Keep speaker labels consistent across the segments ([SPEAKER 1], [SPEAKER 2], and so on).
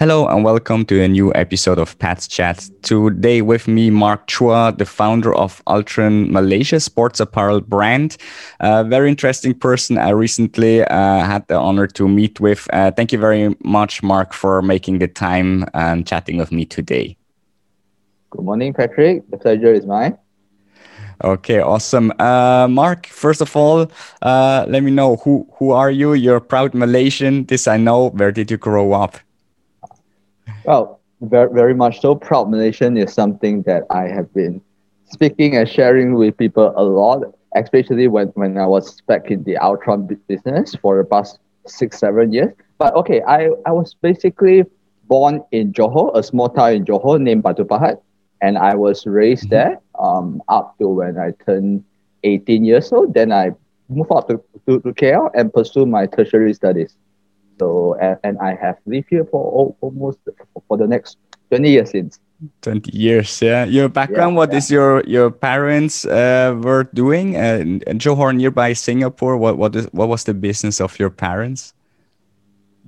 [SPEAKER 1] Hello and welcome to a new episode of Pat's Chat. Today with me, Mark Chua, the founder of Ultron Malaysia sports apparel brand. A very interesting person I recently uh, had the honor to meet with. Uh, thank you very much, Mark, for making the time and chatting with me today.
[SPEAKER 2] Good morning, Patrick. The pleasure is mine.
[SPEAKER 1] Okay, awesome. Uh, Mark, first of all, uh, let me know who, who are you? You're a proud Malaysian. This I know. Where did you grow up?
[SPEAKER 2] Well, very, very much so. Proud Malaysian is something that I have been speaking and sharing with people a lot, especially when, when I was back in the Ultron business for the past six, seven years. But okay, I, I was basically born in Johor, a small town in Johor named Batu Pahat, and I was raised mm-hmm. there um, up to when I turned 18 years old. Then I moved out to, to, to KL and pursue my tertiary studies. So and, and I have lived here for almost for the next 20 years since.
[SPEAKER 1] 20 years yeah your background yeah, What yeah. is your your parents uh, were doing uh, in johor nearby singapore what what is what was the business of your parents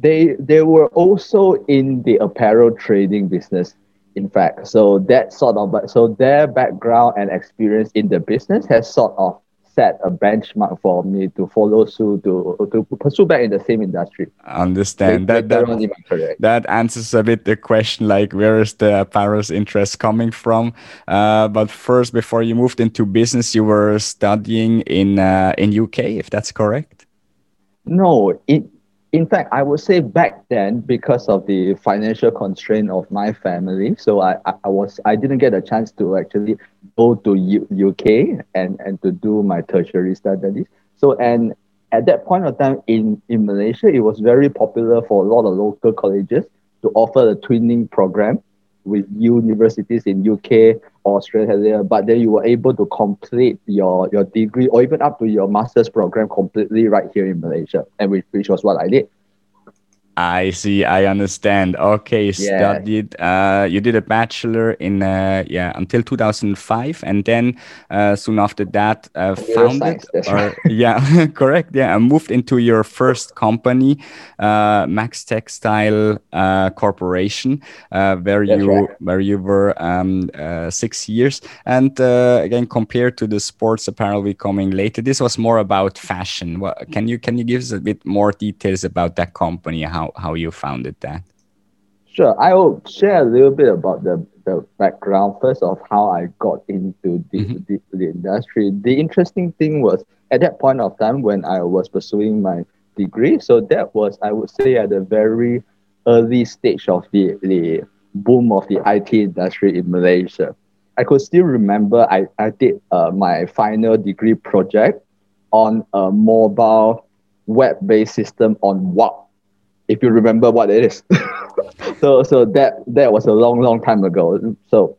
[SPEAKER 2] they they were also in the apparel trading business in fact so that sort of so their background and experience in the business has sort of set a benchmark for me to follow suit to to pursue back in the same industry.
[SPEAKER 1] I understand that that, that answers a bit the question like where is the apparel's interest coming from? Uh, but first, before you moved into business, you were studying in uh, in UK, if that's correct.
[SPEAKER 2] No, it in fact, I would say back then, because of the financial constraint of my family, so I, I was I didn't get a chance to actually go to U, UK and, and to do my tertiary studies. So and at that point of time in, in Malaysia, it was very popular for a lot of local colleges to offer a twinning program with universities in UK, Australia, but then you were able to complete your, your degree or even up to your master's program completely right here in Malaysia, and which, which was what I did.
[SPEAKER 1] I see. I understand. Okay, yeah. studied. Uh, you did a bachelor in uh, yeah until 2005, and then uh, soon after that uh, founded or yeah correct yeah moved into your first company, uh, Max Textile uh, Corporation, uh, where that's you right. where you were um, uh, six years. And uh, again, compared to the sports apparel we coming later, this was more about fashion. What, can you can you give us a bit more details about that company? How how how you founded that.
[SPEAKER 2] Sure, I will share a little bit about the, the background first of how I got into the, mm-hmm. the, the industry. The interesting thing was at that point of time when I was pursuing my degree, so that was I would say at a very early stage of the, the boom of the IT industry in Malaysia. I could still remember I, I did uh, my final degree project on a mobile web-based system on WAP if you remember what it is. so so that that was a long long time ago. So,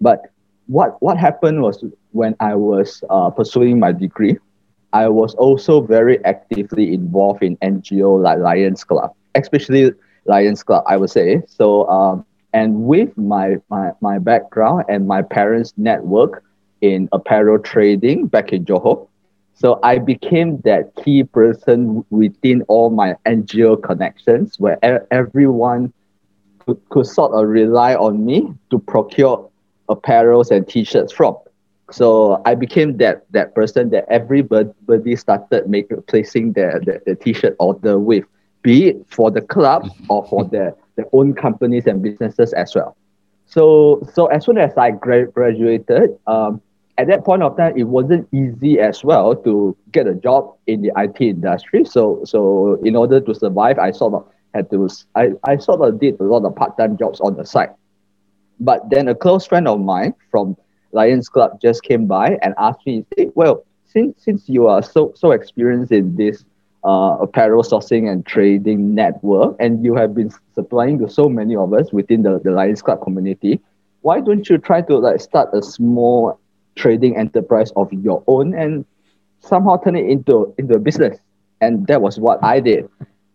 [SPEAKER 2] but what what happened was when I was uh, pursuing my degree, I was also very actively involved in NGO like Lions Club, especially Lions Club, I would say. So um, and with my, my my background and my parents' network in apparel trading back in Johor, so I became that key person within all my NGO connections where everyone could, could sort of rely on me to procure apparels and t-shirts from. So I became that that person that everybody started making placing their, their, their t-shirt order with, be it for the club or for their, their own companies and businesses as well. So so as soon as I graduated, um, at that point of time, it wasn't easy as well to get a job in the IT industry. So, so in order to survive, I sort of had to, I, I sort of did a lot of part-time jobs on the side. But then a close friend of mine from Lions Club just came by and asked me, hey, well, since, since you are so, so experienced in this uh, apparel sourcing and trading network, and you have been supplying to so many of us within the, the Lions Club community, why don't you try to like start a small trading enterprise of your own and somehow turn it into into a business. And that was what i did.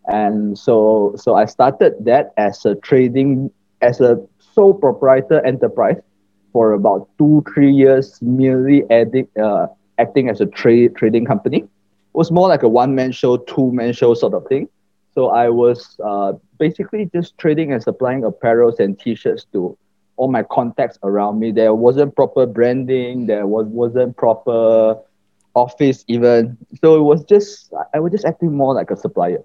[SPEAKER 2] And so so i started that as a trading as a sole proprietor enterprise for about two three years merely adding, uh, acting as a trade trading company. It was more like a one-man show two-man show sort of thing. So I was uh, basically just trading and supplying apparels and t-shirts to all my contacts around me. There wasn't proper branding. There was wasn't proper office even. So it was just I was just acting more like a supplier.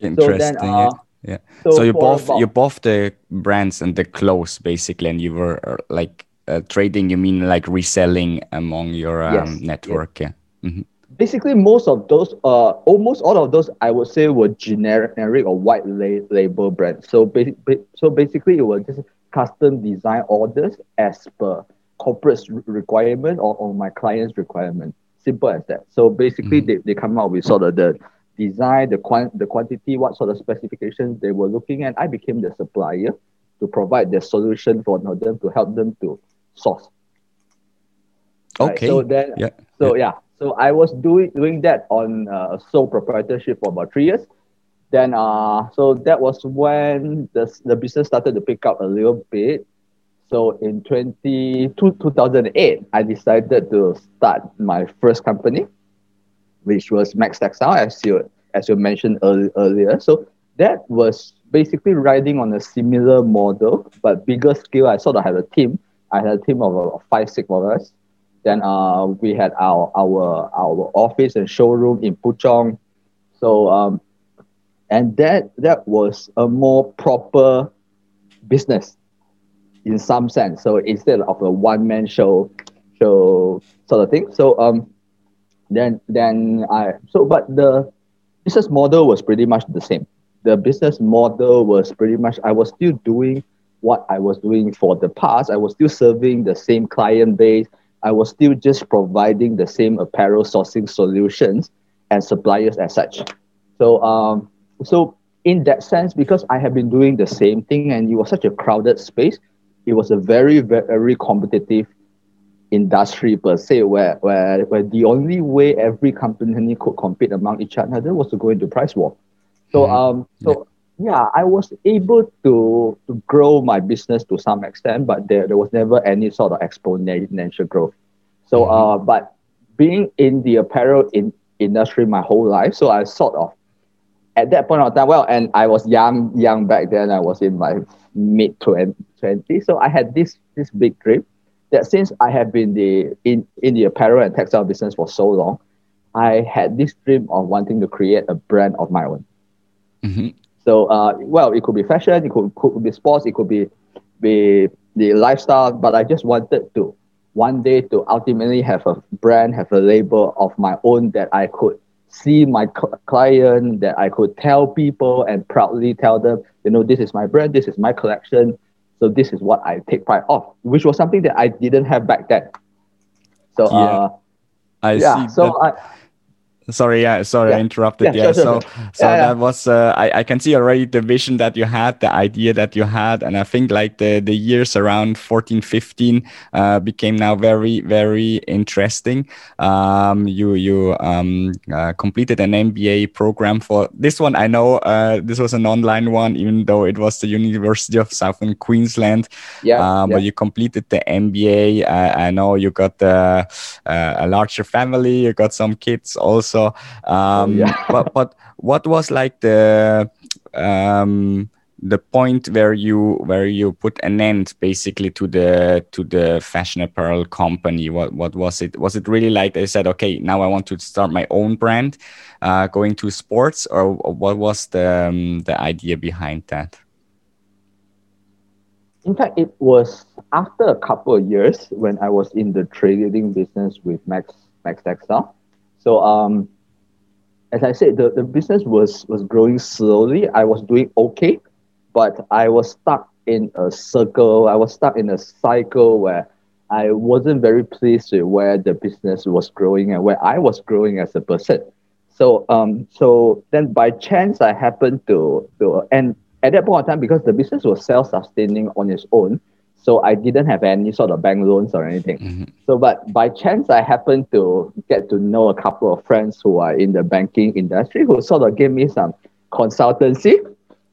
[SPEAKER 1] Interesting. So then, uh, yeah. So, so you both about, you both the brands and the clothes basically, and you were uh, like uh, trading. You mean like reselling among your um, yes, network? Yes. Yeah. Mm-hmm.
[SPEAKER 2] Basically, most of those, uh, almost all of those, I would say, were generic, generic or white la- label brands. So, ba- so basically, it was just custom design orders as per corporate requirement or, or my client's requirement. Simple as that. So basically, mm-hmm. they, they come out with sort of the design, the, quant- the quantity, what sort of specifications they were looking at. I became the supplier to provide the solution for them to help them to source.
[SPEAKER 1] Okay.
[SPEAKER 2] Right? So then, yeah. So yeah. yeah. So I was doing doing that on uh, sole proprietorship for about three years. Then uh, so that was when the, the business started to pick up a little bit. So in 20, 2008, I decided to start my first company, which was Max Textile, as you, as you mentioned early, earlier. So that was basically riding on a similar model, but bigger scale. I sort of had a team. I had a team of uh, five, six of us. Then uh, we had our, our, our office and showroom in Puchong. So um, and that that was a more proper business in some sense. So instead of a one man show show sort of thing. So um then then I so but the business model was pretty much the same. The business model was pretty much I was still doing what I was doing for the past. I was still serving the same client base. I was still just providing the same apparel sourcing solutions and suppliers as such. So um so in that sense, because I have been doing the same thing and it was such a crowded space, it was a very, very competitive industry per se where, where, where the only way every company could compete among each other was to go into price war. So mm-hmm. um so yeah. I was able to to grow my business to some extent, but there, there was never any sort of exponential growth. So mm-hmm. uh but being in the apparel in industry my whole life, so I sort of at that point of time, well, and I was young, young back then. I was in my mid twenties, so I had this this big dream that since I have been the in in the apparel and textile business for so long, I had this dream of wanting to create a brand of my own. Mm-hmm. So, uh, well, it could be fashion, it could, could be sports, it could be be the lifestyle, but I just wanted to one day to ultimately have a brand, have a label of my own that I could see my cl- client that I could tell people and proudly tell them, you know, this is my brand, this is my collection. So this is what I take pride of, which was something that I didn't have back then. So yeah, uh,
[SPEAKER 1] I yeah, see. So that- I Sorry, yeah, sorry, yeah. I interrupted. Yeah, yeah. Sure, so, sure. so yeah, that was uh, I, I can see already the vision that you had, the idea that you had, and I think like the the years around 14, 15 uh, became now very, very interesting. Um, you you um, uh, completed an MBA program for this one. I know uh, this was an online one, even though it was the University of Southern Queensland. Yeah, um, but you completed the MBA. I know you got uh, a larger family. You got some kids also so, um, oh, yeah. but but what was like the um, the point where you where you put an end basically to the to the fashion apparel company? What what was it? Was it really like they said okay now i want to start my own brand uh, going to sports or what was the um, the idea behind that?
[SPEAKER 2] In fact it was after a couple of years when i was in the trading business with max max textile so um, as I said, the, the business was was growing slowly. I was doing okay, but I was stuck in a circle. I was stuck in a cycle where I wasn't very pleased with where the business was growing and where I was growing as a person. So um so then by chance I happened to to and at that point in time because the business was self-sustaining on its own, so I didn't have any sort of bank loans or anything. Mm-hmm. So, but by chance, I happened to get to know a couple of friends who are in the banking industry who sort of gave me some consultancy.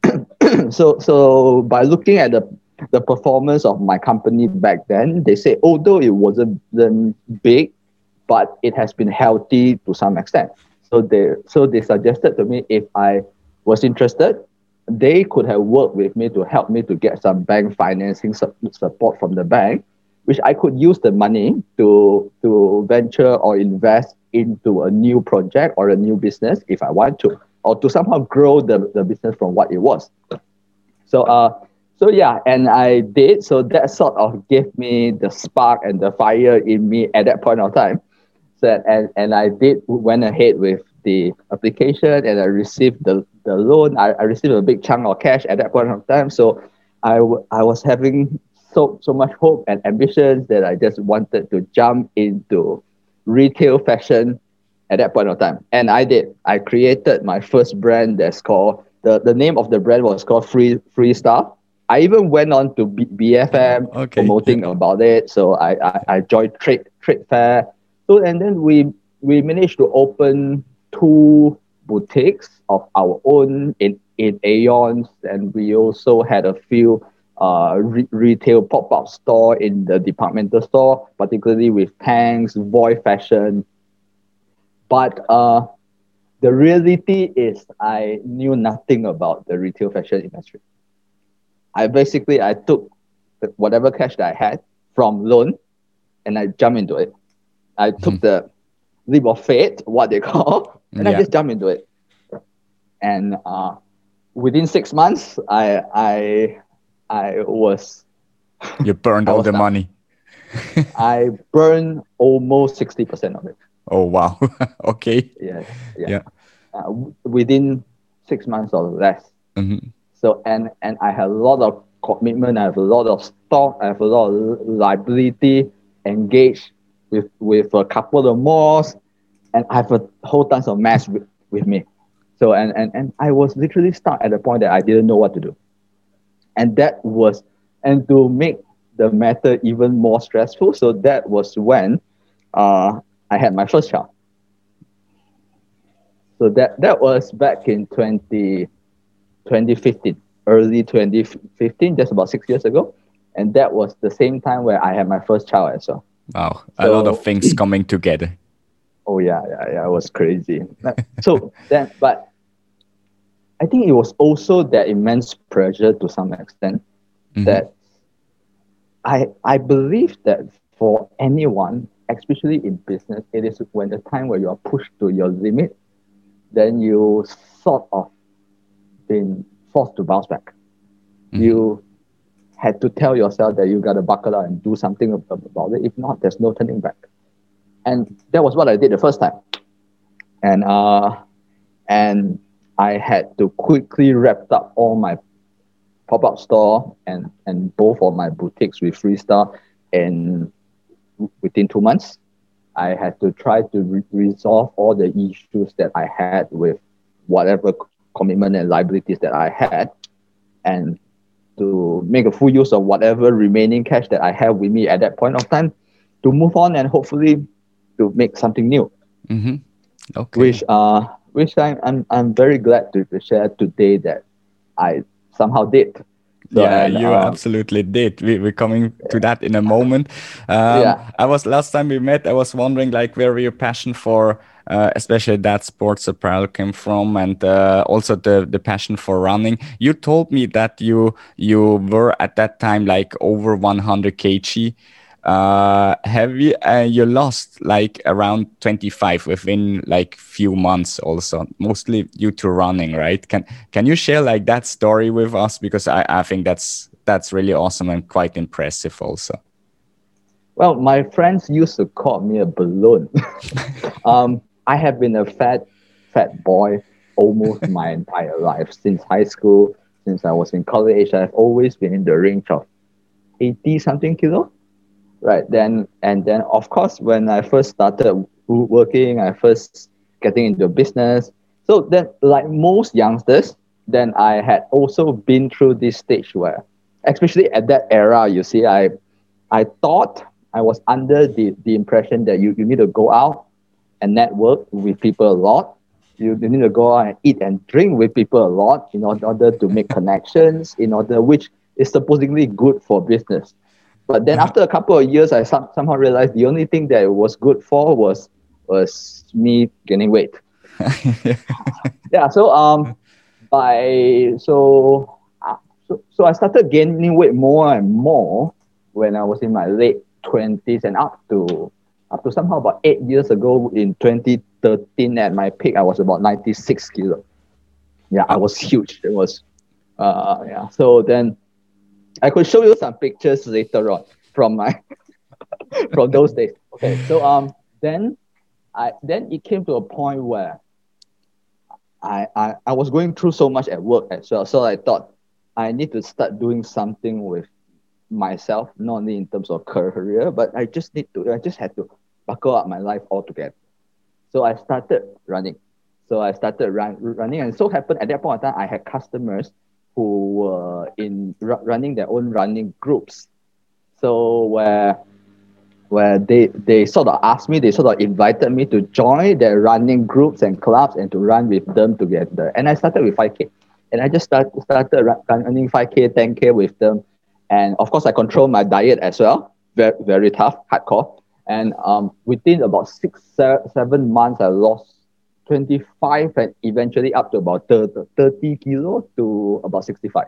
[SPEAKER 2] so, so by looking at the the performance of my company back then, they say although it wasn't big, but it has been healthy to some extent. So they so they suggested to me if I was interested, they could have worked with me to help me to get some bank financing support from the bank, which I could use the money to to venture or invest into a new project or a new business if I want to, or to somehow grow the, the business from what it was. So uh so yeah, and I did. So that sort of gave me the spark and the fire in me at that point of time. So and and I did went ahead with the application and I received the, the loan. I, I received a big chunk of cash at that point of time. So I, w- I was having so so much hope and ambitions that I just wanted to jump into retail fashion at that point of time. And I did. I created my first brand that's called the, the name of the brand was called Free Freestar. I even went on to B- BFM okay. promoting yeah. about it. So I, I, I joined trade trade fair. So and then we we managed to open two boutiques of our own in in Aeons, and we also had a few uh, re- retail pop-up store in the departmental store, particularly with Tanks, Void Fashion. But uh, the reality is I knew nothing about the retail fashion industry. I basically I took whatever cash that I had from loan and I jumped into it. I took mm-hmm. the leap of faith, what they call, and yeah. I just jump into it. And uh, within six months, I I I was.
[SPEAKER 1] You burned all the money.
[SPEAKER 2] I burned almost sixty percent of it.
[SPEAKER 1] Oh wow! okay.
[SPEAKER 2] Yeah, yeah. yeah. Uh, within six months or less.
[SPEAKER 1] Mm-hmm.
[SPEAKER 2] So and and I have a lot of commitment. I have a lot of stock. I have a lot of liability engaged with with a couple of malls, and I have a whole tons of mess with, with me. So and, and and I was literally stuck at the point that I didn't know what to do. And that was and to make the matter even more stressful so that was when uh, i had my first child. So that that was back in 20, 2015 early 2015 just about six years ago. And that was the same time where i had my first child as well
[SPEAKER 1] wow a so, lot of things coming together
[SPEAKER 2] oh yeah yeah yeah it was crazy so then but I think it was also that immense pressure to some extent mm-hmm. that I I believe that for anyone, especially in business, it is when the time where you are pushed to your limit, then you sort of been forced to bounce back. Mm-hmm. You had to tell yourself that you got to buckle up and do something about it. If not, there's no turning back. And that was what I did the first time. And uh, and I had to quickly wrap up all my pop-up store and, and both of my boutiques with Freestar and within two months. I had to try to re- resolve all the issues that I had with whatever commitment and liabilities that I had and to make a full use of whatever remaining cash that I have with me at that point of time to move on and hopefully to make something new.
[SPEAKER 1] Mm-hmm. Okay.
[SPEAKER 2] Which uh which I'm, I'm, I'm very glad to, to share today that I somehow did.
[SPEAKER 1] So, yeah, and, you um, absolutely did. We, we're coming to that in a moment. Um, yeah. I was last time we met. I was wondering, like, where your passion for, uh, especially that sports apparel came from, and uh, also the the passion for running. You told me that you you were at that time like over 100 kg. Uh, have you uh, you lost like around 25 within like few months also mostly due to running right? Can can you share like that story with us? Because i i think that's that's really awesome and quite impressive also.
[SPEAKER 2] Well my friends used to call me a balloon. Um i have been a fat fat boy almost my entire life. Since high school since i was in college i've always been in the range of 80 something kilo. Right then and then of course when i first started working i first getting into business. So then like most youngsters then i had also been through this stage where especially at that era you see i i thought i was under the, the impression that you, you need to go out and network with people a lot you, you need to go out and eat and drink with people a lot in order to make connections in order which is supposedly good for business but then after a couple of years, I some, somehow realized the only thing that it was good for was was me gaining weight. yeah. So um, by so, uh, so so I started gaining weight more and more when I was in my late twenties and up to up to somehow about eight years ago in 2013 at my peak I was about 96 kilo. Yeah, I was huge. It was uh yeah. So then I could show you some pictures later on from my from those days. Okay, so um then I then it came to a point where I, I I was going through so much at work as well. So I thought I need to start doing something with myself, not only in terms of career, but I just need to I just had to buckle up my life altogether. So I started running. So I started run, running, and so happened at that point in time I had customers who were in running their own running groups. So where where they, they sort of asked me, they sort of invited me to join their running groups and clubs and to run with them together. And I started with 5K. And I just start, started running 5K, 10K with them. And of course, I control my diet as well. Very, very tough, hardcore. And um, within about six, seven months, I lost 25 and eventually up to about 30, 30 kilos to about 65.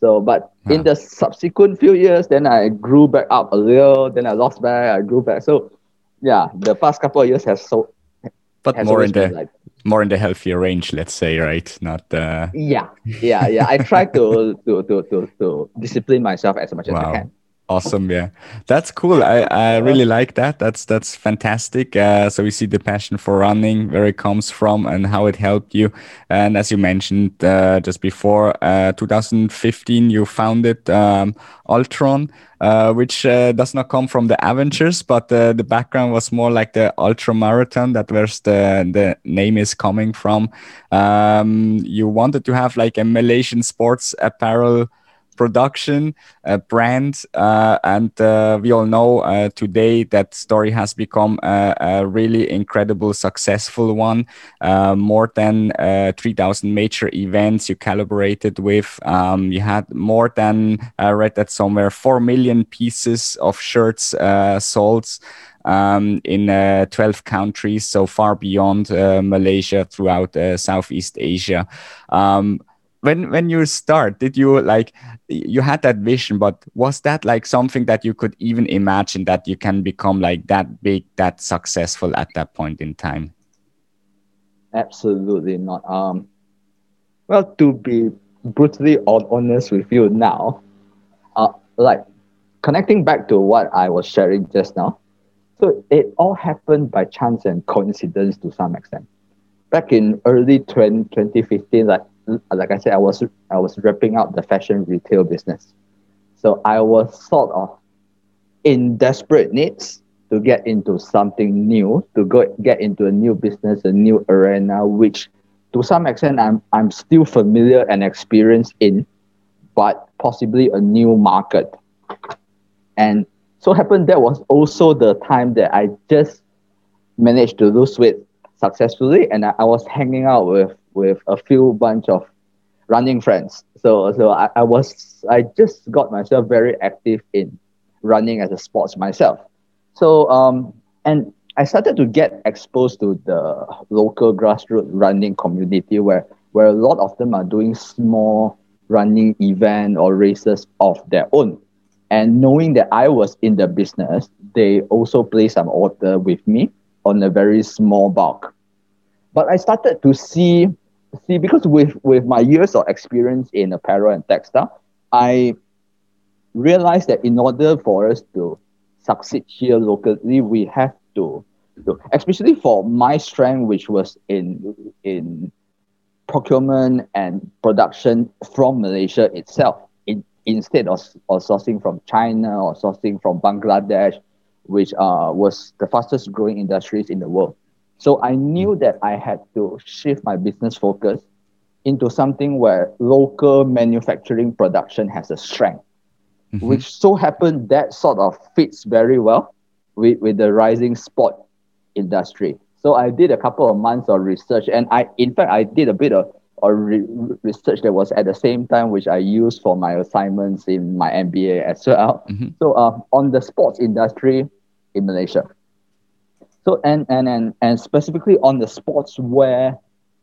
[SPEAKER 2] So, but in the subsequent few years, then I grew back up a little, then I lost back, I grew back. So, yeah, the past couple of years has so.
[SPEAKER 1] But has more in the like, more in the healthier range, let's say, right? Not. Uh...
[SPEAKER 2] Yeah, yeah, yeah. I try to, to to to to discipline myself as much wow. as I can
[SPEAKER 1] awesome yeah. That's cool. I i really like that. That's that's fantastic. Uh, so we see the passion for running where it comes from and how it helped you. And as you mentioned uh, just before uh, 2015 you founded um, ultron uh, which uh, does not come from the Avengers, but uh, the background was more like the ultra marathon. That where's the the name is coming from. Um, you wanted to have like a Malaysian sports apparel production uh, brand uh, and uh, we all know uh, today that story has become a, a really incredible successful one uh, more than uh, 3000 major events you collaborated with um, you had more than i read that somewhere 4 million pieces of shirts sold um, in uh, 12 countries, so far beyond uh, Malaysia, throughout uh, Southeast Asia. Um, when when you start did you like you had that vision but was that like something that you could even imagine that you can become like that big that successful at that point in time?
[SPEAKER 2] Absolutely not. Um well to be brutally honest with you now uh like connecting back to what i was sharing just now so it all happened by chance and coincidence to some extent. Back in early 20, 2015 like Uh, like I said, I was I was wrapping up the fashion retail business. So I was sort of in desperate needs to get into something new, to go get into a new business, a new arena, which to some extent I'm I'm still familiar and experienced in, but possibly a new market. And so happened that was also the time that I just managed to lose weight successfully and I, I was hanging out with with a few bunch of running friends. So so I, I was I just got myself very active in running as a sports myself. So um and I started to get exposed to the local grassroots running community where where a lot of them are doing small running event or races of their own. And knowing that I was in the business, they also placed some order with me on a very small bulk. But I started to see see because with with my years of experience in apparel and textile, I realized that in order for us to succeed here locally, we have to, to especially for my strength, which was in in procurement and production from Malaysia itself, in, instead of, of sourcing from China or sourcing from Bangladesh, which uh, was the fastest growing industries in the world. So I knew that I had to shift my business focus into something where local manufacturing production has a strength, mm-hmm. which so happened that sort of fits very well with, with the rising sport industry. So I did a couple of months of research, and I, in fact, I did a bit of or re- research that was at the same time which I used for my assignments in my MBA as well. Mm-hmm. So uh, on the sports industry in Malaysia. So and and and and specifically on the sportswear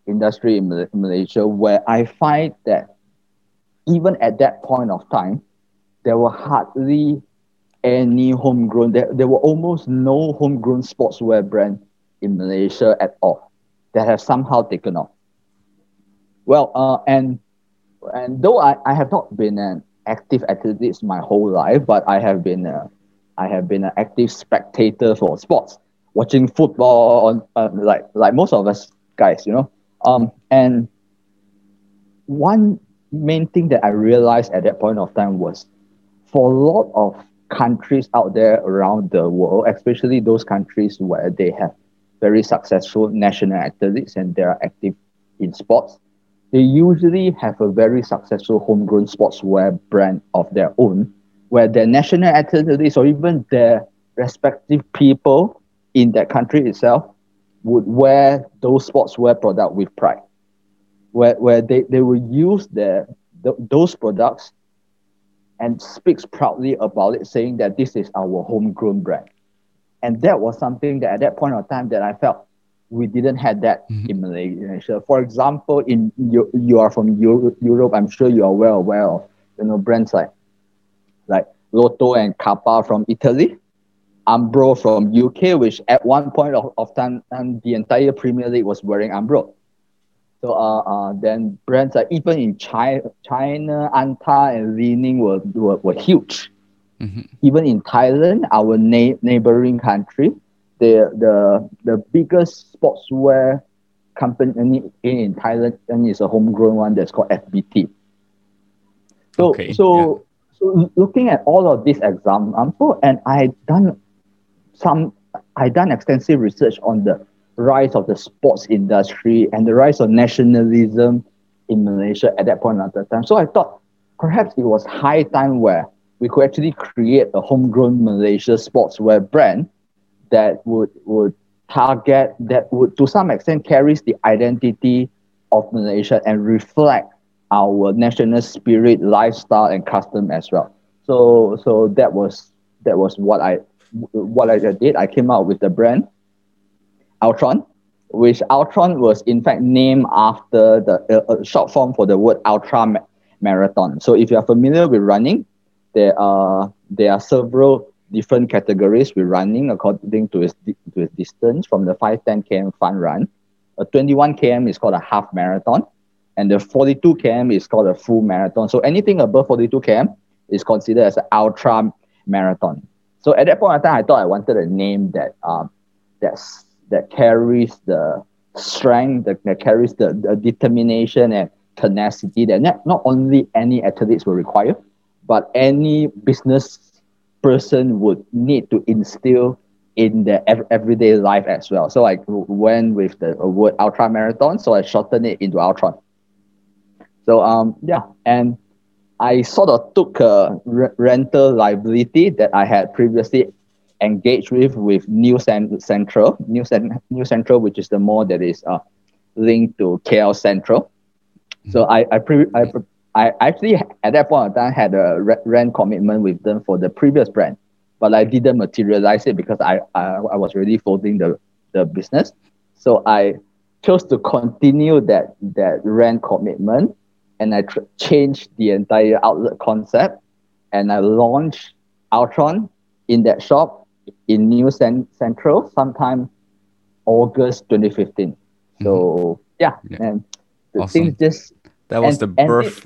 [SPEAKER 2] industry in Malaysia where I find that even at that point of time, there were hardly any homegrown, there, there were almost no homegrown sportswear brand in Malaysia at all that have somehow taken off. Well, uh, and and though I, I have not been an active athlete my whole life, but I have been a, I have been an active spectator for sports, watching football on uh, like like most of us guys, you know. Um, and one main thing that I realized at that point of time was for a lot of countries out there around the world, especially those countries where they have very successful national athletes and they are active in sports, they usually have a very successful homegrown sportswear brand of their own, where their national athletes or even their respective people in that country itself would wear those sportswear products with pride, where, where they, they will use their, the, those products and speaks proudly about it, saying that this is our homegrown brand. And that was something that at that point of time that I felt we didn't have that mm-hmm. in Malaysia. For example, in you, you are from Euro, Europe, I'm sure you are well aware of you know brands like like Lotto and Kappa from Italy, Umbro from UK, which at one point of, of time the entire Premier League was wearing Umbro. So uh, uh, then brands like even in China, China, Anta and Li-Ning were, were, were huge. Mm-hmm. Even in Thailand, our na- neighboring country, the the the biggest sportswear company in Thailand and is a homegrown one that's called FBT. So okay, so yeah. so looking at all of these examples, and I've done some I done extensive research on the rise of the sports industry and the rise of nationalism in Malaysia at that point at the time. So I thought perhaps it was high time where we could actually create a homegrown Malaysia sportswear brand that would would target that would to some extent carries the identity of Malaysia and reflect our national spirit, lifestyle, and custom as well. So so that was that was what I what I did. I came out with the brand Ultron, which Ultron was in fact named after the uh, short form for the word ultra marathon. So if you are familiar with running, there are there are several different categories with running according to its, to its distance from the 5 10 km fun run. A 21 km is called a half marathon, and the 42 km is called a full marathon. So anything above 42 km is considered as an ultra marathon. So at that point in time, I thought I wanted a name that um, that's, that carries the strength, that, that carries the, the determination and tenacity that not, not only any athletes will require, but any business person would need to instill in their ev- everyday life as well. So I went with the word ultra marathon, so I shortened it into Ultron. So um yeah, and I sort of took a re- rental liability that I had previously engaged with with New Cent- Sentral, New, Cent- NU Sentral, which is the mall that is uh, linked to KL Sentral. So I I, pre- I pre- I actually at that point of time had a rent commitment with them for the previous brand, but I didn't materialize it because I I, I was already folding the, the business. So I chose to continue that that rent commitment, and I tr- changed the entire outlet concept, and I launched Ultron in that shop in New Cent- Sentral sometime August 2015. So mm-hmm. yeah, yeah, and the awesome. things just
[SPEAKER 1] that was and, the birth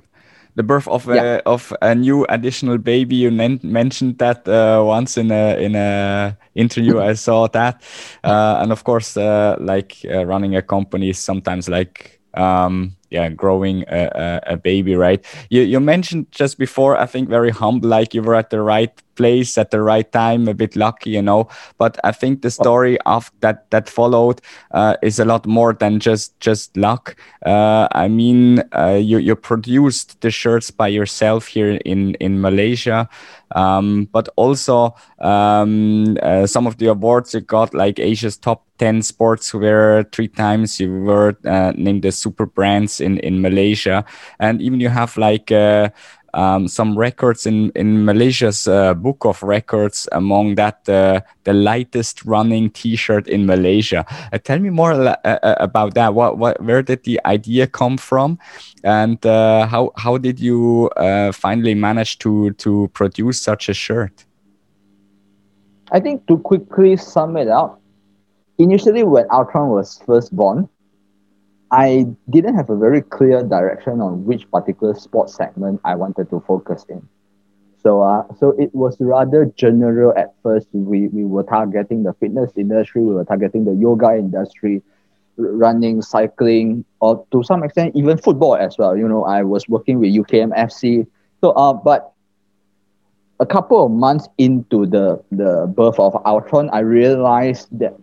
[SPEAKER 1] the birth of a yeah. of a new additional baby. You mentioned that uh, once in a in a interview. I saw that, uh, and of course, uh, like uh, running a company is sometimes like um, yeah, growing a, a, a, baby, right? You you mentioned just before, I think very humble, like you were at the right place at the right time, a bit lucky, you know. But I think the story of that that followed uh, is a lot more than just just luck. Uh, I mean, uh, you you produced the shirts by yourself here in in Malaysia, um, but also um, uh, some of the awards you got, like Asia's top 10 sportswear three times you were uh, named the super brands in in malaysia and even you have like uh, um, some records in in Malaysia's uh, book of records. Among that, uh, the lightest running T-shirt in Malaysia. Uh, tell me more uh, uh, about that. What what where did the idea come from, and how how did you finally manage to to produce such a shirt?
[SPEAKER 2] I think to quickly sum it up, initially when Ultron was first born, I didn't have a very clear direction on which particular sports segment I wanted to focus in. So, uh, so it was rather general at first. We, we were targeting the fitness industry, we were targeting the yoga industry, running, cycling, or to some extent even football as well. You know, I was working with UKMFC. So, uh, but a couple of months into the, the birth of Ultron, I realized that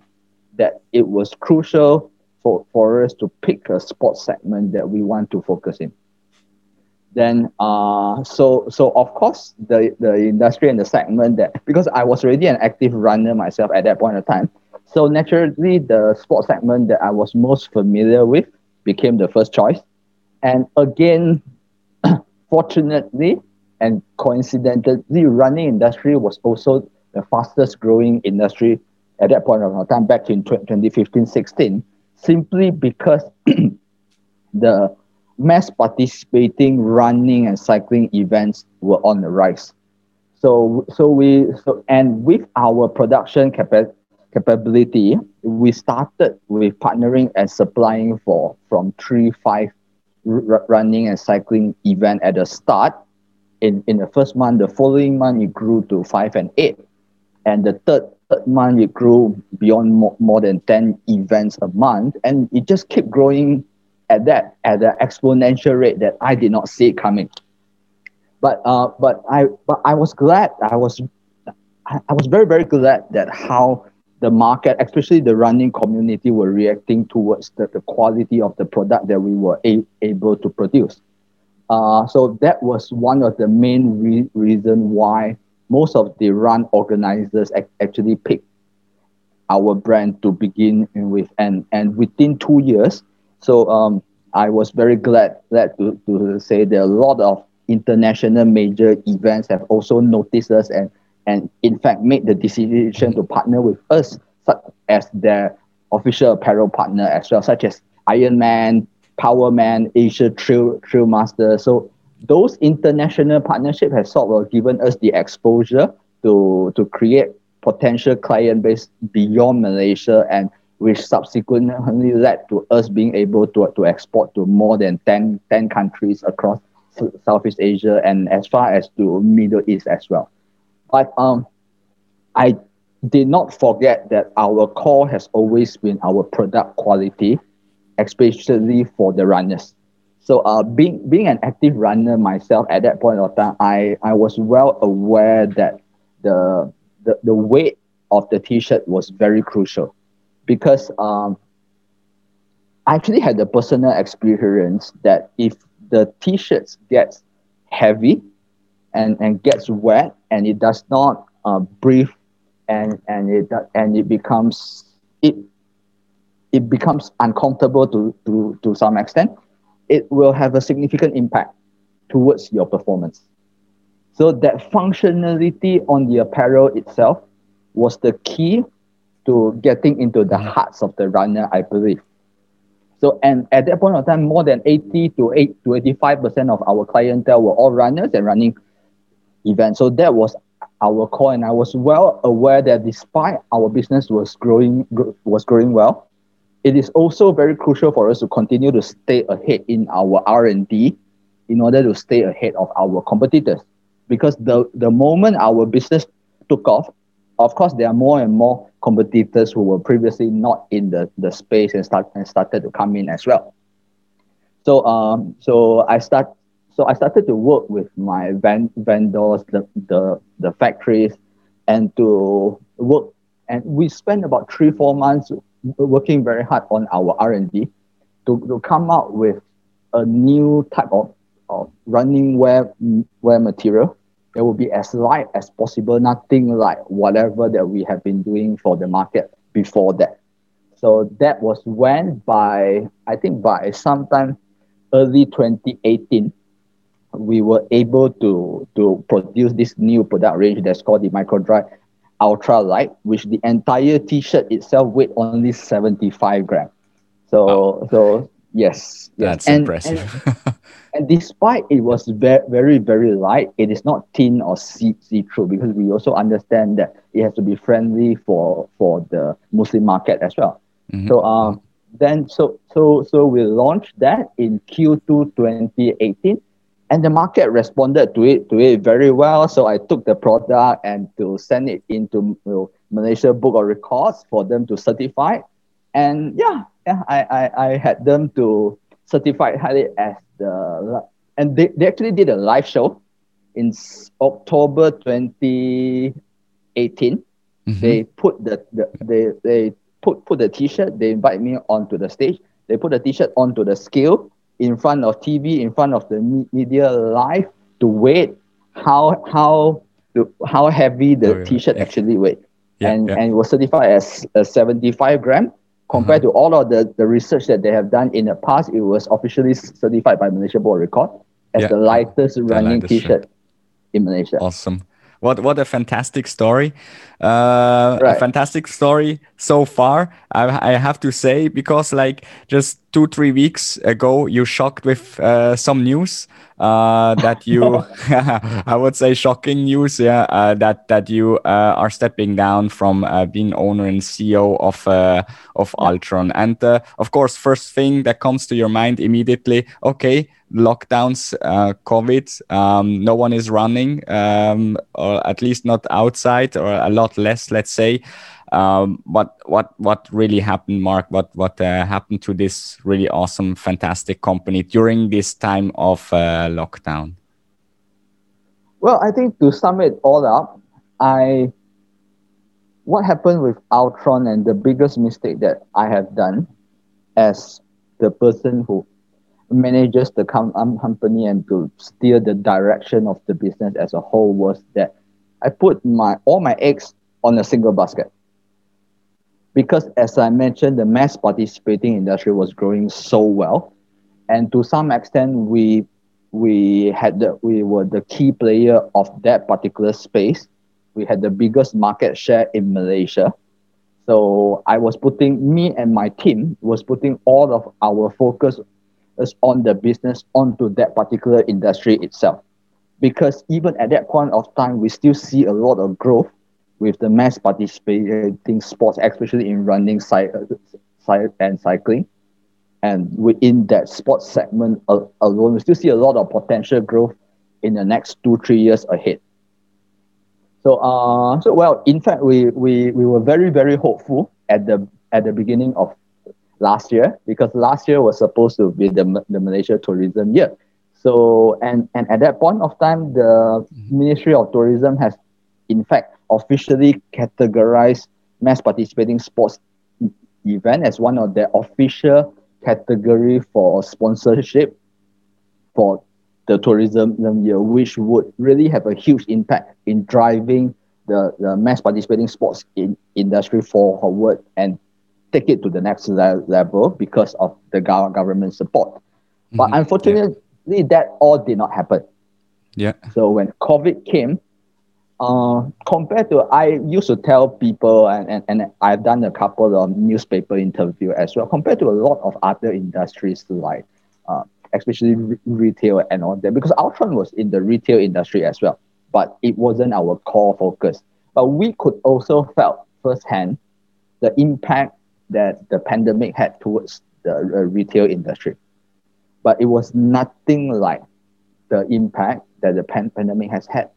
[SPEAKER 2] that it was crucial for, for us to pick a sports segment that we want to focus in. Then, uh, so so of course the the industry and the segment that because I was already an active runner myself at that point of time, so naturally the sports segment that I was most familiar with became the first choice, and again, fortunately and coincidentally, running industry was also the fastest growing industry at that point of time back in 2015 16 simply because the mass participating running and cycling events were on the rise. So, so we so and with our production capa- capability, we started with partnering and supplying for from three five r- running and cycling event at the start. In in the first month, the following month it grew to five and eight, and the third third month it grew beyond more, more than 10 events a month and it just kept growing at that at an exponential rate that I did not see coming. But uh but I but I was glad I was I, I was very very glad that how the market, especially the running community, were reacting towards the, the quality of the product that we were a, able to produce. Uh, so that was one of the main re- reason why most of the run organizers actually pick our brand to begin with and and within two years so um, i was very glad glad to, to say that a lot of international major events have also noticed us and and in fact made the decision to partner with us such as their official apparel partner as well such as ironman powerman asia trail trail master so those international partnerships have sort of given us the exposure to to create potential client base beyond Malaysia and which subsequently led to us being able to, to export to more than 10, 10 countries across Southeast Asia and as far as to Middle East as well. But um, I did not forget that our core has always been our product quality, especially for the runners. So uh, being being an active runner myself at that point of time, I, I was well aware that the, the the weight of the t-shirt was very crucial. Because um, I actually had the personal experience that if the t-shirts gets heavy and, and gets wet and it does not uh, breathe and and it and it becomes it it becomes uncomfortable to, to, to some extent it will have a significant impact towards your performance. So that functionality on the apparel itself was the key to getting into the hearts of the runner, I believe. So and at that point of time, more than 80 to 8 to 85% of our clientele were all runners and running events. So that was our core, and I was well aware that despite our business was growing was growing well, it is also very crucial for us to continue to stay ahead in our R&D in order to stay ahead of our competitors. Because the, the moment our business took off, of course, there are more and more competitors who were previously not in the, the space and, start, and started to come in as well. So, um, so I start, so I started to work with my van, vendors, the, the, the factories, and to work. And we spent about three, four months working very hard on our R&D to, to come up with a new type of, of running wear, wear material that will be as light as possible, nothing like whatever that we have been doing for the market before that. So that was when by, I think by sometime early 2018, we were able to to produce this new product range that's called the Microdry Ultra Light, which the entire T-shirt itself weighed only 75 grams. So so yes,
[SPEAKER 1] yes. That's and, impressive.
[SPEAKER 2] and, and, despite it was very very very light, it is not thin or see see through because we also understand that it has to be friendly for for the Muslim market as well. Mm-hmm. So um then so so so we launched that in Q2 2018 and the market responded to it to it very well. So I took the product and to send it into you know, Malaysia Book of Records for them to certify. And yeah, yeah, I, I, I had them to certify it as the and they, they actually did a live show in October 2018. Mm-hmm. They put the, the they they put put the t-shirt, they invite me onto the stage. They put the t-shirt onto the scale in front of TV, in front of the media live to wait how how the how heavy the oh, t-shirt yeah. actually weighed. Yeah, and yeah. and it was certified as a 75 gram compared mm-hmm. to all of the, the research that they have done in the past it was officially certified by malaysia board record as the lightest the running lightest t-shirt shirt. in malaysia
[SPEAKER 1] awesome what what a fantastic story. Uh, right. a fantastic story so far I, I have to say because like just two three weeks ago you shocked with uh, some news uh, that you I would say shocking news yeah uh, that that you uh, are stepping down from uh, being owner and CEO of uh, of Altron. And uh, of course first thing that comes to your mind immediately okay lockdowns, uh, COVID, um, no one is running, um, or at least not outside, or a lot less, let's say. Um, what what what really happened, Mark? What what uh, happened to this really awesome, fantastic company during this time of uh, lockdown?
[SPEAKER 2] Well, I think to sum it all up, I what happened with Altron and the biggest mistake that I have done as the person who manages the um, company and to steer the direction of the business as a whole was that I put my all my eggs on a single basket. Because as I mentioned, the mass participating industry was growing so well. And to some extent we we had the we were the key player of that particular space. We had the biggest market share in Malaysia. So I was putting me and my team was putting all of our focus on the business onto that particular industry itself. Because even at that point of time, we still see a lot of growth with the mass participating sports, especially in running and cycling. And within that sports segment alone, we still see a lot of potential growth in the next two, three years ahead. So, uh, so well, in fact, we, we, we were very, very hopeful at the at the beginning of last year because last year was supposed to be the, the Malaysia tourism year. So and and at that point of time, the mm-hmm. Ministry of Tourism has in fact officially categorized mass participating sports event as one of their official category for sponsorship for the tourism year, which would really have a huge impact in driving the, the mass participating sports in industry forward and take it to the next le- level because of the government support. Mm-hmm. But unfortunately, yeah. that all did not happen.
[SPEAKER 1] Yeah.
[SPEAKER 2] So when COVID came, uh, compared to I used to tell people, and, and, and I've done a couple of newspaper interview as well. Compared to a lot of other industries, like uh, especially re- retail and all that, because Altron was in the retail industry as well, but it wasn't our core focus. But we could also felt firsthand the impact that the pandemic had towards the uh, retail industry. But it was nothing like the impact that the pan- pandemic has had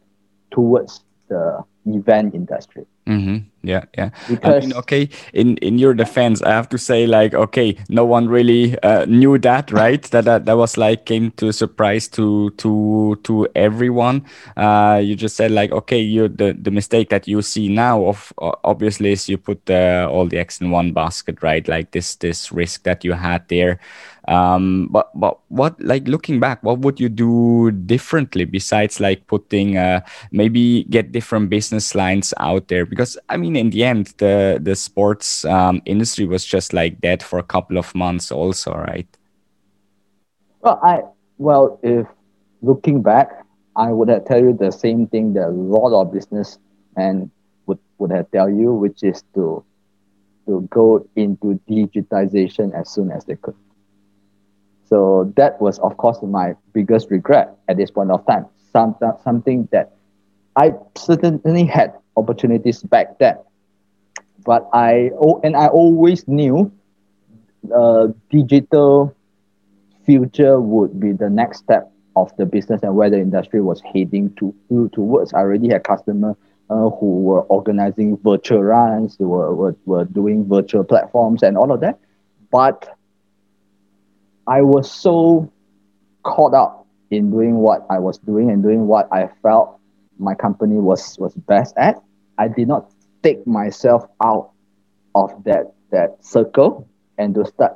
[SPEAKER 2] towards the event industry.
[SPEAKER 1] Mm-hmm. Yeah, yeah. Because I mean, okay, in in your defense, I have to say, like, okay, no one really uh, knew that, right? that, that that was like came to a surprise to to to everyone. Uh, you just said like, okay, you the the mistake that you see now, of obviously, is you put uh, all the eggs in one basket, right? Like this this risk that you had there. Um, but but what like looking back, what would you do differently besides like putting uh, maybe get different business lines out there? Because I mean, in the end, the the sports um, industry was just like that for a couple of months, also, right?
[SPEAKER 2] Well, I well if looking back, I would have tell you the same thing that a lot of businessmen would, would have tell you, which is to to go into digitization as soon as they could. So that was, of course, my biggest regret at this point of time. Some, something that I certainly had opportunities back then, but I oh, and I always knew uh, digital future would be the next step of the business and where the industry was heading to, to towards. I already had customers uh, who were organizing virtual runs, were, were, were doing virtual platforms and all of that. But I was so caught up in doing what I was doing and doing what I felt my company was, was best at. I did not take myself out of that, that circle and to start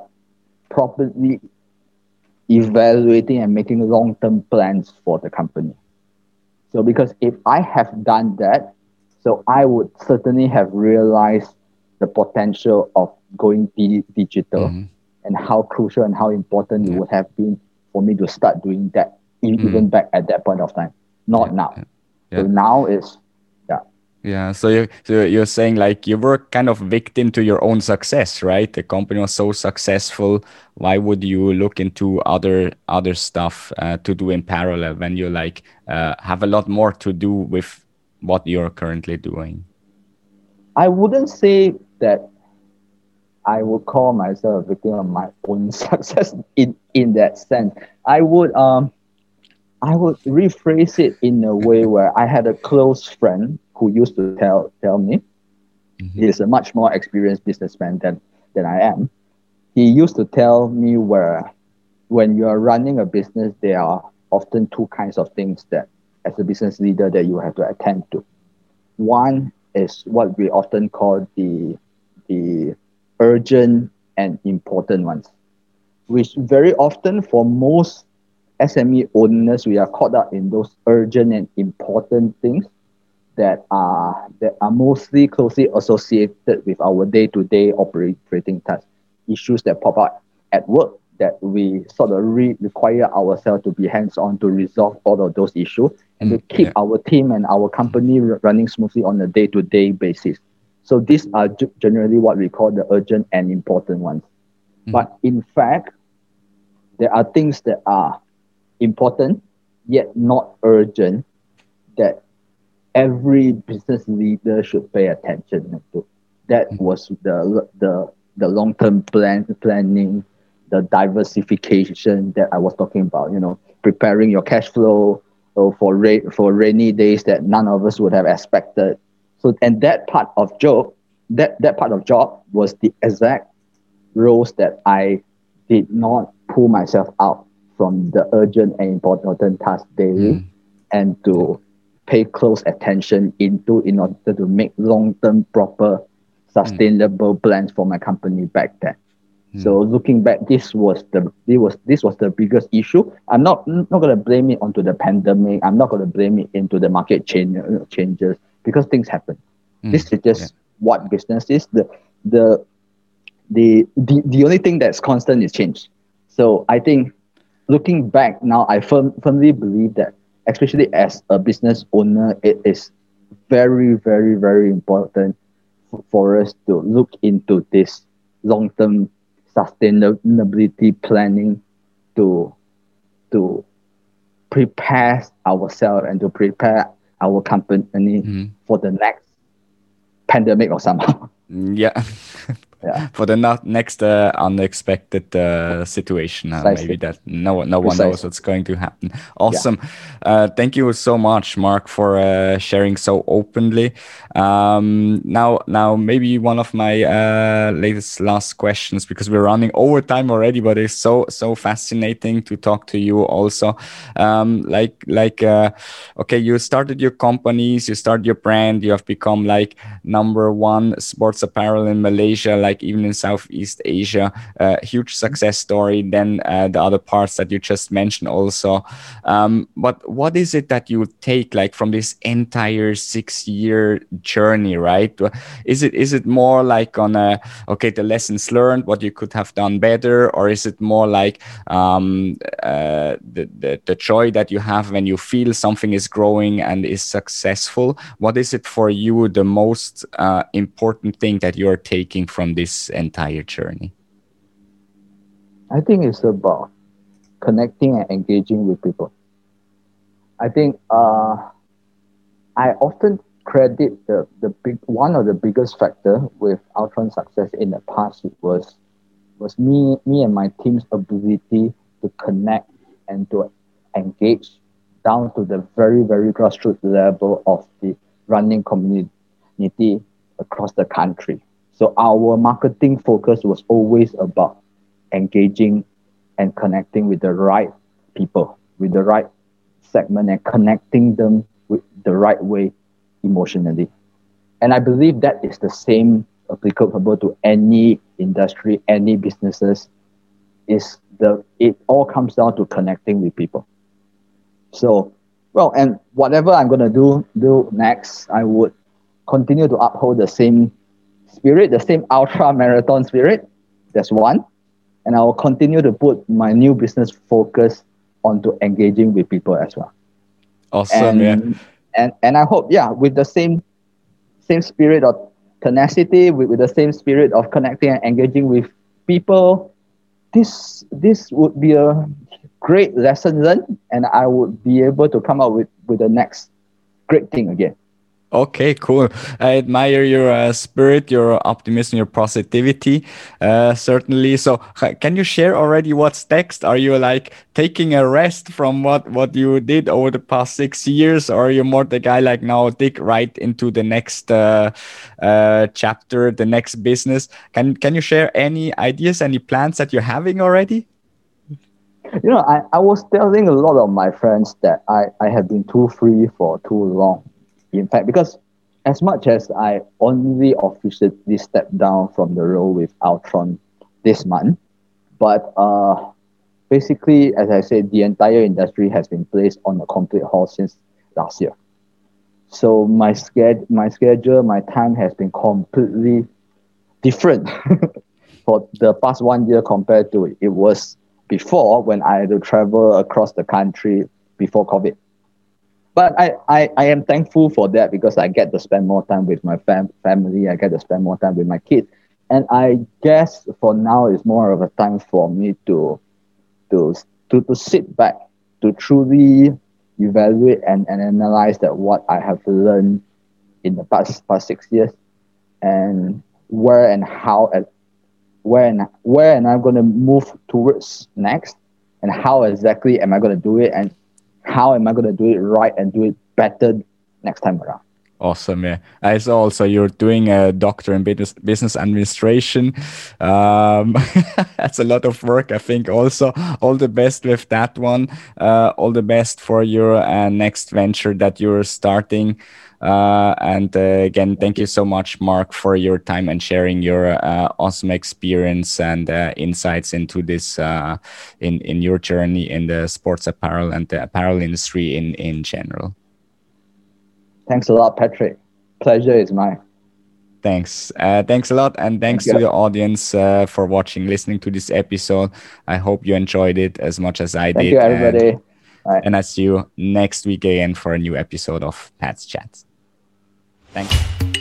[SPEAKER 2] properly evaluating and making long-term plans for the company. So because if I have done that, so I would certainly have realized the potential of going di- digital mm-hmm. and how crucial and how important yeah. it would have been for me to start doing that mm-hmm. even back at that point of time. Not yeah. now. Yeah. So now is
[SPEAKER 1] yeah yeah, so you so you're saying like you were kind of victim to your own success, right? The company was so successful. Why would you look into other other stuff uh, to do in parallel when you like uh, have a lot more to do with what you're currently doing?
[SPEAKER 2] I wouldn't say that I would call myself a victim of my own success in in that sense. I would um I would rephrase it in a way where I had a close friend who used to tell tell me mm-hmm. he's a much more experienced businessman than than I am. He used to tell me where when you are running a business, there are often two kinds of things that as a business leader that you have to attend to. One is what we often call the the urgent and important ones, which very often for most SME owners, we are caught up in those urgent and important things that are that are mostly closely associated with our day-to-day operating tasks, issues that pop up at work that we sort of re- require ourselves to be hands-on to resolve all of those issues and mm, to keep yeah. our team and our company running smoothly on a day-to-day basis. So these are generally what we call the urgent and important ones. Mm. But in fact, there are things that are important yet not urgent that every business leader should pay attention to. That mm-hmm. was the the the long term plan planning, the diversification that I was talking about. You know, preparing your cash flow uh, for ra- for rainy days that none of us would have expected. So, and that part of job, that that part of job was the exact roles that I did not pull myself out from the urgent and important tasks daily, mm. and to pay close attention into in order to make long-term proper sustainable mm. plans for my company back then. Mm. So looking back, this was the this was this was the biggest issue. I'm not not gonna blame it onto the pandemic. I'm not gonna blame it into the market change, changes because things happen. Mm. This is just yeah. what business is. The the the the the only thing that's constant is change. So I think looking back now, I firm, firmly believe that especially as a business owner, it is very, very, very important for us to look into this long-term sustainability planning to to prepare ourselves and to prepare our company mm-hmm. for the next pandemic or somehow.
[SPEAKER 1] Yeah. yeah. for the not next uh, unexpected uh, situation. Uh, maybe that no no one knows what's going to happen. Awesome. Yeah. Uh, thank you so much, Mark, for uh, sharing so openly. Um, now now maybe one of my uh, latest last questions because we're running over time already, but it's so so fascinating to talk to you also. Um, like like okay, you started your companies, you started your brand, you have become like number one sports apparel in Malaysia. Like like even in Southeast Asia, a huge success story. Then uh, the other parts that you just mentioned also. Um, but what is it that you take like from this entire six year journey, right? Is it is it more like on a okay the lessons learned, what you could have done better, or is it more like um, uh, the, the the joy that you have when you feel something is growing and is successful? What is it for you the most uh, important thing that you are taking from this entire journey?
[SPEAKER 2] I think it's about connecting and engaging with people. I think uh, I often credit the, the big one of the biggest factor with Altron success in the past was was me me and my team's ability to connect and to engage down to the very very grassroots level of the running community across the country. So our marketing focus was always about engaging and connecting with the right people, with the right segment and connecting them with the right way emotionally. And I believe that is the same applicable to any industry, any businesses. Is the it all comes down to connecting with people. So, well, and whatever I'm gonna do do next, I would continue to uphold the same spirit, the same ultra marathon spirit. That's one. And I will continue to put my new business focus onto engaging with people as well.
[SPEAKER 1] Awesome,
[SPEAKER 2] and, yeah. And and I hope, yeah, with the same same spirit of tenacity, with, with the same spirit of connecting and engaging with people, this this would be a great lesson learned, and I would be able to come up with, with the next great thing again.
[SPEAKER 1] Okay, cool. I admire your uh, spirit, your optimism, your positivity, uh, certainly. So, can you share already what's next? Are you like taking a rest from what what you did over the past six years, or are you more the guy like now dig right into the next uh, uh chapter, the next business? Can Can you share any ideas, any plans that you're having already?
[SPEAKER 2] You know, I, I was telling a lot of my friends that I, I have been too free for too long in fact, because as much as I only officially stepped down from the role with Altron this month, but uh, basically, as I said, the entire industry has been placed on a complete halt since last year. So my sched- my schedule, my time has been completely different for the past one year compared to it was before when I had to travel across the country before COVID but I, I, I am thankful for that because I get to spend more time with my fam- family. I get to spend more time with my kids. And I guess for now it's more of a time for me to to to, to sit back, to truly evaluate and, and analyze that what I have learned in the past past six years and where and how and where and where am I gonna move towards next and how exactly am I gonna do it and how am I going to do it right and do it better next time around?
[SPEAKER 1] Awesome, yeah. I saw also you're doing a doctor in business business administration. Um, that's a lot of work, I think. Also, all the best with that one. Uh, all the best for your uh, next venture that you're starting. Uh, and uh, again, thank you so much, Mark, for your time and sharing your uh, awesome experience and uh, insights into this uh, in in your journey in the sports apparel and the apparel industry in in general.
[SPEAKER 2] Thanks a lot, Patrick. Pleasure is mine.
[SPEAKER 1] Thanks. Uh, thanks a lot. And thanks Thank to the audience uh, for watching, listening to this episode. I hope you enjoyed it as much as I
[SPEAKER 2] Thank
[SPEAKER 1] did.
[SPEAKER 2] You, everybody. And,
[SPEAKER 1] right. and I see you next week again for a new episode of Pat's Chats. Thanks.